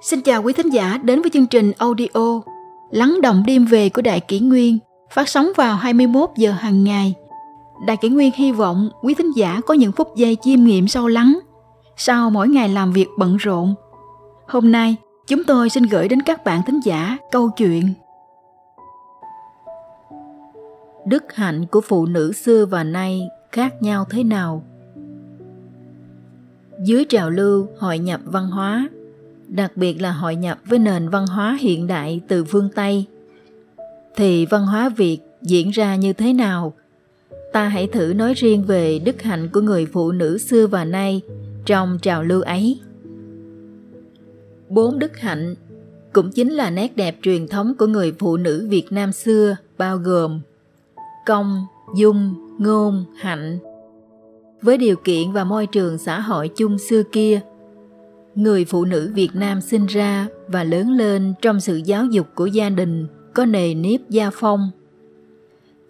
Xin chào quý thính giả đến với chương trình audio Lắng động đêm về của Đại Kỷ Nguyên phát sóng vào 21 giờ hàng ngày. Đại Kỷ Nguyên hy vọng quý thính giả có những phút giây chiêm nghiệm sâu lắng sau mỗi ngày làm việc bận rộn. Hôm nay, chúng tôi xin gửi đến các bạn thính giả câu chuyện Đức hạnh của phụ nữ xưa và nay khác nhau thế nào? Dưới trào lưu hội nhập văn hóa, đặc biệt là hội nhập với nền văn hóa hiện đại từ phương Tây, thì văn hóa Việt diễn ra như thế nào? Ta hãy thử nói riêng về đức hạnh của người phụ nữ xưa và nay trong trào lưu ấy. Bốn đức hạnh cũng chính là nét đẹp truyền thống của người phụ nữ Việt Nam xưa bao gồm công, dung, ngôn, hạnh. Với điều kiện và môi trường xã hội chung xưa kia, người phụ nữ Việt Nam sinh ra và lớn lên trong sự giáo dục của gia đình có nề nếp gia phong.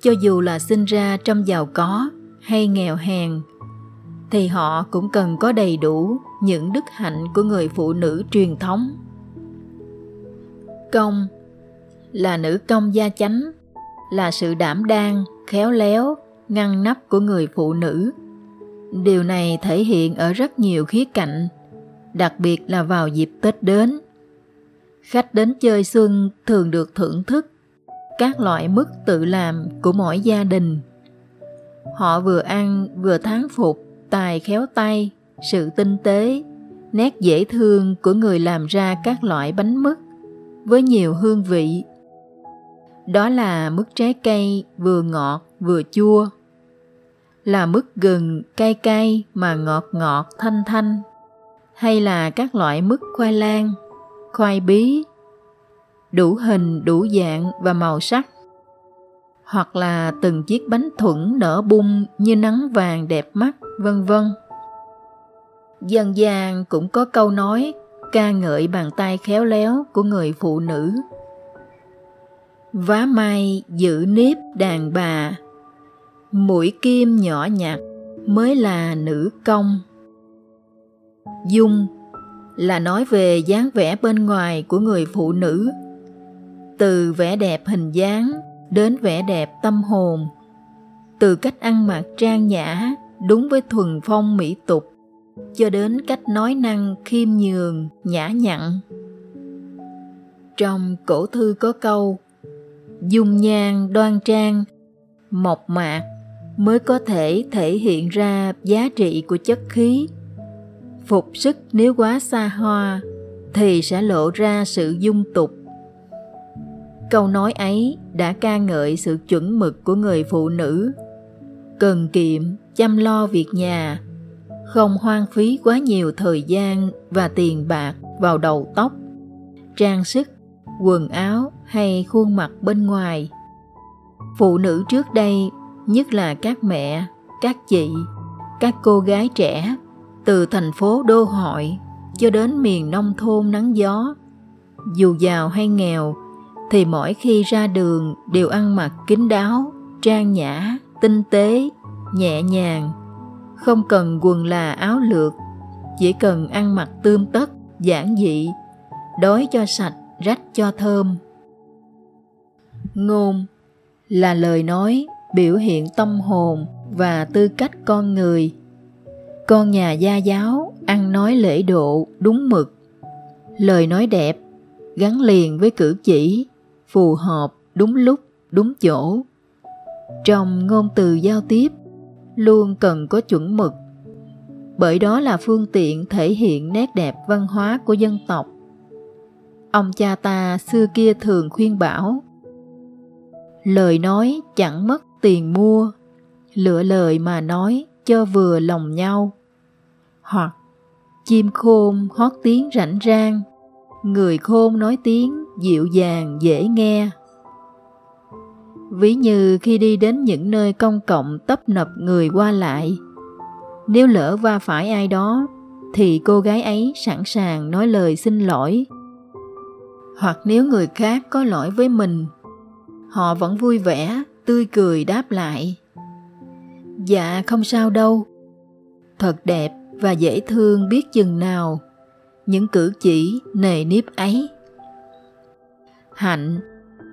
Cho dù là sinh ra trong giàu có hay nghèo hèn, thì họ cũng cần có đầy đủ những đức hạnh của người phụ nữ truyền thống. Công là nữ công gia chánh, là sự đảm đang, khéo léo, ngăn nắp của người phụ nữ. Điều này thể hiện ở rất nhiều khía cạnh, đặc biệt là vào dịp Tết đến. Khách đến chơi xuân thường được thưởng thức các loại mứt tự làm của mỗi gia đình. Họ vừa ăn vừa thán phục tài khéo tay, sự tinh tế, nét dễ thương của người làm ra các loại bánh mứt với nhiều hương vị. Đó là mứt trái cây vừa ngọt vừa chua, là mứt gừng cay cay mà ngọt ngọt thanh thanh, hay là các loại mứt khoai lang, khoai bí, đủ hình đủ dạng và màu sắc hoặc là từng chiếc bánh thuẫn nở bung như nắng vàng đẹp mắt, vân vân. Dân gian cũng có câu nói ca ngợi bàn tay khéo léo của người phụ nữ. Vá mai giữ nếp đàn bà, mũi kim nhỏ nhặt mới là nữ công. Dung là nói về dáng vẻ bên ngoài của người phụ nữ, từ vẻ đẹp hình dáng đến vẻ đẹp tâm hồn. Từ cách ăn mặc trang nhã đúng với thuần phong mỹ tục cho đến cách nói năng khiêm nhường nhã nhặn. Trong cổ thư có câu dung nhan đoan trang mộc mạc mới có thể thể hiện ra giá trị của chất khí phục sức nếu quá xa hoa thì sẽ lộ ra sự dung tục Câu nói ấy đã ca ngợi sự chuẩn mực của người phụ nữ, cần kiệm, chăm lo việc nhà, không hoang phí quá nhiều thời gian và tiền bạc vào đầu tóc, trang sức, quần áo hay khuôn mặt bên ngoài. Phụ nữ trước đây, nhất là các mẹ, các chị, các cô gái trẻ, từ thành phố đô hội cho đến miền nông thôn nắng gió, dù giàu hay nghèo, thì mỗi khi ra đường đều ăn mặc kín đáo, trang nhã, tinh tế, nhẹ nhàng, không cần quần là áo lược, chỉ cần ăn mặc tươm tất, giản dị, đói cho sạch, rách cho thơm. Ngôn là lời nói biểu hiện tâm hồn và tư cách con người. Con nhà gia giáo ăn nói lễ độ đúng mực, lời nói đẹp gắn liền với cử chỉ phù hợp đúng lúc đúng chỗ. Trong ngôn từ giao tiếp luôn cần có chuẩn mực. Bởi đó là phương tiện thể hiện nét đẹp văn hóa của dân tộc. Ông cha ta xưa kia thường khuyên bảo lời nói chẳng mất tiền mua lựa lời mà nói cho vừa lòng nhau hoặc chim khôn hót tiếng rảnh rang, người khôn nói tiếng dịu dàng, dễ nghe. Ví như khi đi đến những nơi công cộng tấp nập người qua lại, nếu lỡ va phải ai đó, thì cô gái ấy sẵn sàng nói lời xin lỗi. Hoặc nếu người khác có lỗi với mình, họ vẫn vui vẻ, tươi cười đáp lại. Dạ không sao đâu. Thật đẹp và dễ thương biết chừng nào những cử chỉ nề nếp ấy. Hạnh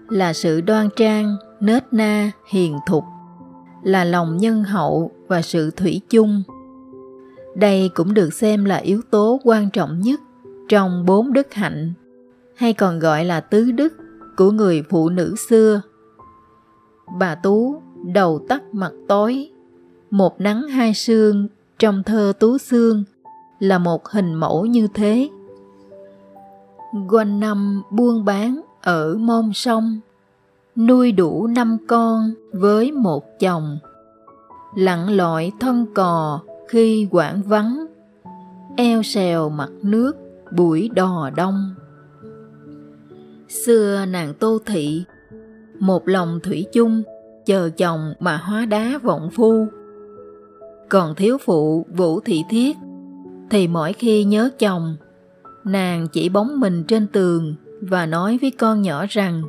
là sự đoan trang, nết na, hiền thục, là lòng nhân hậu và sự thủy chung. Đây cũng được xem là yếu tố quan trọng nhất trong bốn đức hạnh, hay còn gọi là tứ đức của người phụ nữ xưa. Bà Tú đầu tắt mặt tối, một nắng hai sương trong thơ Tú Xương là một hình mẫu như thế. Quanh năm buôn bán ở môn sông, nuôi đủ năm con với một chồng. Lặn lội thân cò khi quảng vắng, eo sèo mặt nước buổi đò đông. Xưa nàng Tô Thị, một lòng thủy chung, chờ chồng mà hóa đá vọng phu. Còn thiếu phụ Vũ Thị Thiết, thì mỗi khi nhớ chồng, nàng chỉ bóng mình trên tường và nói với con nhỏ rằng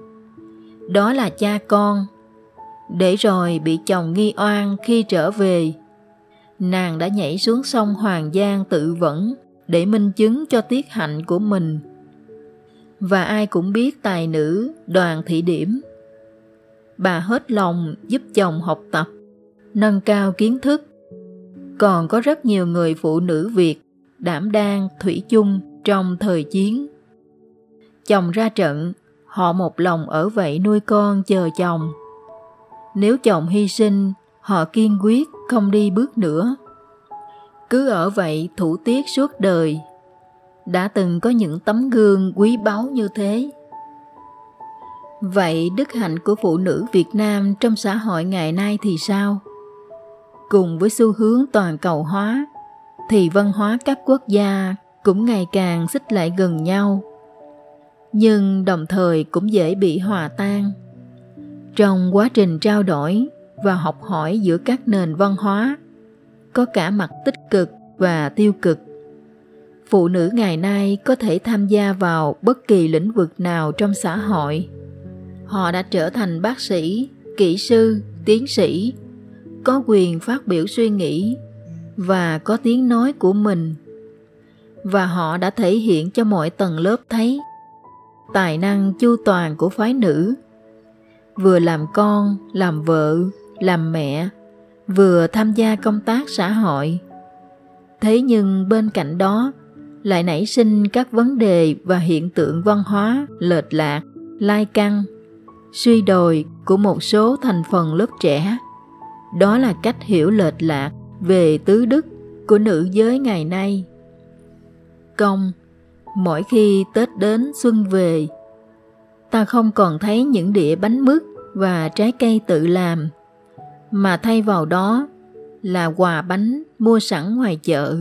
đó là cha con, để rồi bị chồng nghi oan khi trở về. Nàng đã nhảy xuống sông Hoàng Giang tự vẫn để minh chứng cho tiết hạnh của mình. Và ai cũng biết tài nữ đoàn thị điểm. Bà hết lòng giúp chồng học tập, nâng cao kiến thức. Còn có rất nhiều người phụ nữ Việt đảm đang thủy chung trong thời chiến. Chồng ra trận, họ một lòng ở vậy nuôi con chờ chồng. Nếu chồng hy sinh, họ kiên quyết không đi bước nữa. Cứ ở vậy thủ tiết suốt đời. Đã từng có những tấm gương quý báu như thế. Vậy đức hạnh của phụ nữ Việt Nam trong xã hội ngày nay thì sao? Cùng với xu hướng toàn cầu hóa, thì văn hóa các quốc gia cũng ngày càng xích lại gần nhau nhưng đồng thời cũng dễ bị hòa tan. Trong quá trình trao đổi và học hỏi giữa các nền văn hóa có cả mặt tích cực và tiêu cực. Phụ nữ ngày nay có thể tham gia vào bất kỳ lĩnh vực nào trong xã hội. Họ đã trở thành bác sĩ kỹ sư tiến sĩ có quyền phát biểu suy nghĩ và có tiếng nói của mình, và họ đã thể hiện cho mọi tầng lớp thấy tài năng chu toàn của phái nữ, vừa làm con, làm vợ, làm mẹ, vừa tham gia công tác xã hội. Thế nhưng bên cạnh đó lại nảy sinh các vấn đề và hiện tượng văn hóa lệch lạc, lai căng, suy đồi của một số thành phần lớp trẻ đó là cách hiểu lệch lạc về tứ đức của nữ giới ngày nay. Công, mỗi khi tết đến xuân về, ta không còn thấy những đĩa bánh mứt và trái cây tự làm, mà thay vào đó là quà bánh mua sẵn ngoài chợ.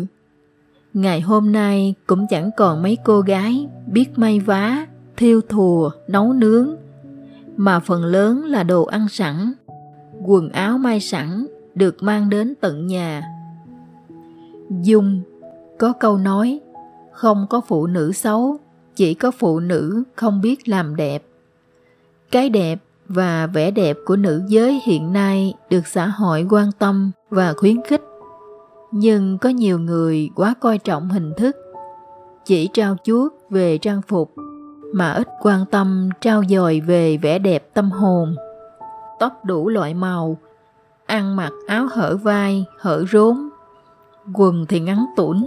Ngày hôm nay cũng chẳng còn mấy cô gái biết may vá, thiêu thùa, nấu nướng, mà phần lớn là đồ ăn sẵn quần áo may sẵn được mang đến tận nhà. Dung có câu nói, không có phụ nữ xấu, chỉ có phụ nữ không biết làm đẹp. Cái đẹp và vẻ đẹp của nữ giới hiện nay được xã hội quan tâm và khuyến khích, nhưng có nhiều người quá coi trọng hình thức, chỉ trao chuốt về trang phục mà ít quan tâm trao dồi về vẻ đẹp tâm hồn tóc đủ loại màu, ăn mặc áo hở vai, hở rốn, quần thì ngắn tủn.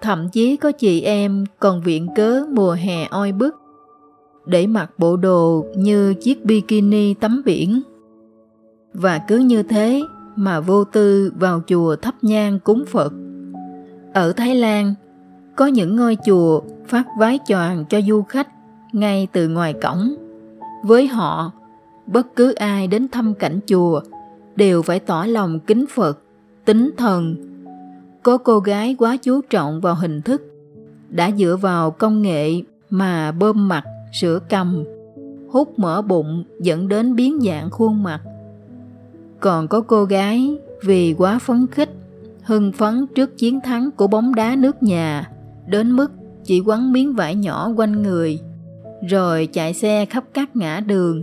Thậm chí có chị em còn viện cớ mùa hè oi bức, để mặc bộ đồ như chiếc bikini tắm biển. Và cứ như thế mà vô tư vào chùa thắp nhang cúng phật. Ở thái lan, có những ngôi chùa phát vái choàng cho du khách ngay từ ngoài cổng. Với họ bất cứ ai đến thăm cảnh chùa đều phải tỏ lòng kính phật, tính thần. Có cô gái quá chú trọng vào hình thức, đã dựa vào công nghệ mà bơm mặt sữa cầm, hút mỡ bụng dẫn đến biến dạng khuôn mặt. Còn có cô gái vì quá phấn khích, hưng phấn trước chiến thắng của bóng đá nước nhà, đến mức chỉ quấn miếng vải nhỏ quanh người, rồi chạy xe khắp các ngã đường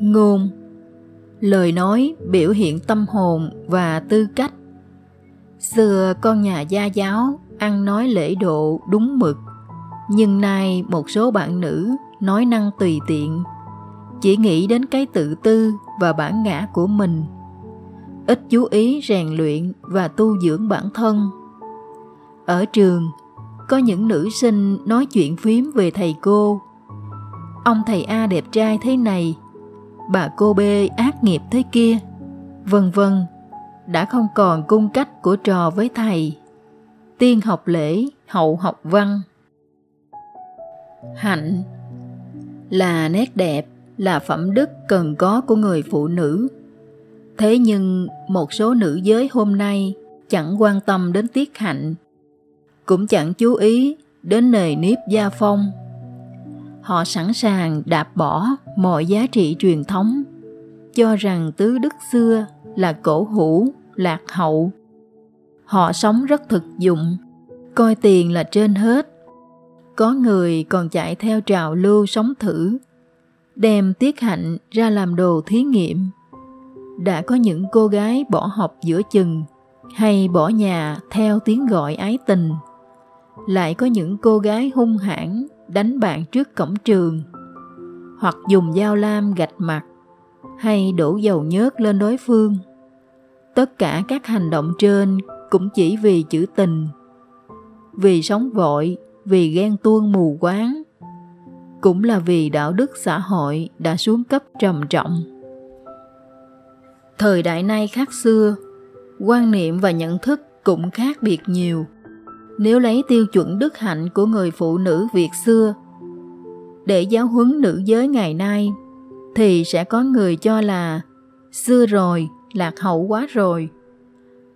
ngôn lời nói biểu hiện tâm hồn và tư cách Xưa con nhà gia giáo ăn nói lễ độ đúng mực, nhưng nay một số bạn nữ nói năng tùy tiện, chỉ nghĩ đến cái tự tư và bản ngã của mình, ít chú ý rèn luyện và tu dưỡng bản thân. Ở trường, có những nữ sinh nói chuyện phím về thầy cô. Ông thầy A đẹp trai thế này, bà cô bê ác nghiệp thế kia, vân vân, đã không còn cung cách của trò với thầy. Tiên học lễ, hậu học văn. Hạnh là nét đẹp, là phẩm đức cần có của người phụ nữ. Thế nhưng một số nữ giới hôm nay chẳng quan tâm đến tiết hạnh cũng chẳng chú ý đến nề nếp gia phong. Họ sẵn sàng đạp bỏ mọi giá trị truyền thống, cho rằng tứ đức xưa là cổ hủ, lạc hậu. Họ sống rất thực dụng, coi tiền là trên hết. Có người còn chạy theo trào lưu sống thử, đem tiết hạnh ra làm đồ thí nghiệm. Đã có những cô gái bỏ học giữa chừng hay bỏ nhà theo tiếng gọi ái tình lại có những cô gái hung hãn đánh bạn trước cổng trường hoặc dùng dao lam gạch mặt hay đổ dầu nhớt lên đối phương. Tất cả các hành động trên cũng chỉ vì chữ tình, vì sống vội, vì ghen tuông mù quáng, cũng là vì đạo đức xã hội đã xuống cấp trầm trọng. Thời đại nay khác xưa, quan niệm và nhận thức cũng khác biệt nhiều. Nếu lấy tiêu chuẩn đức hạnh của người phụ nữ Việt xưa để giáo huấn nữ giới ngày nay thì sẽ có người cho là xưa rồi, lạc hậu quá rồi.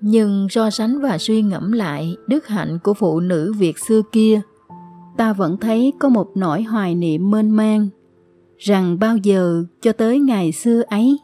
Nhưng so sánh và suy ngẫm lại đức hạnh của phụ nữ Việt xưa kia, ta vẫn thấy có một nỗi hoài niệm mênh mang rằng bao giờ cho tới ngày xưa ấy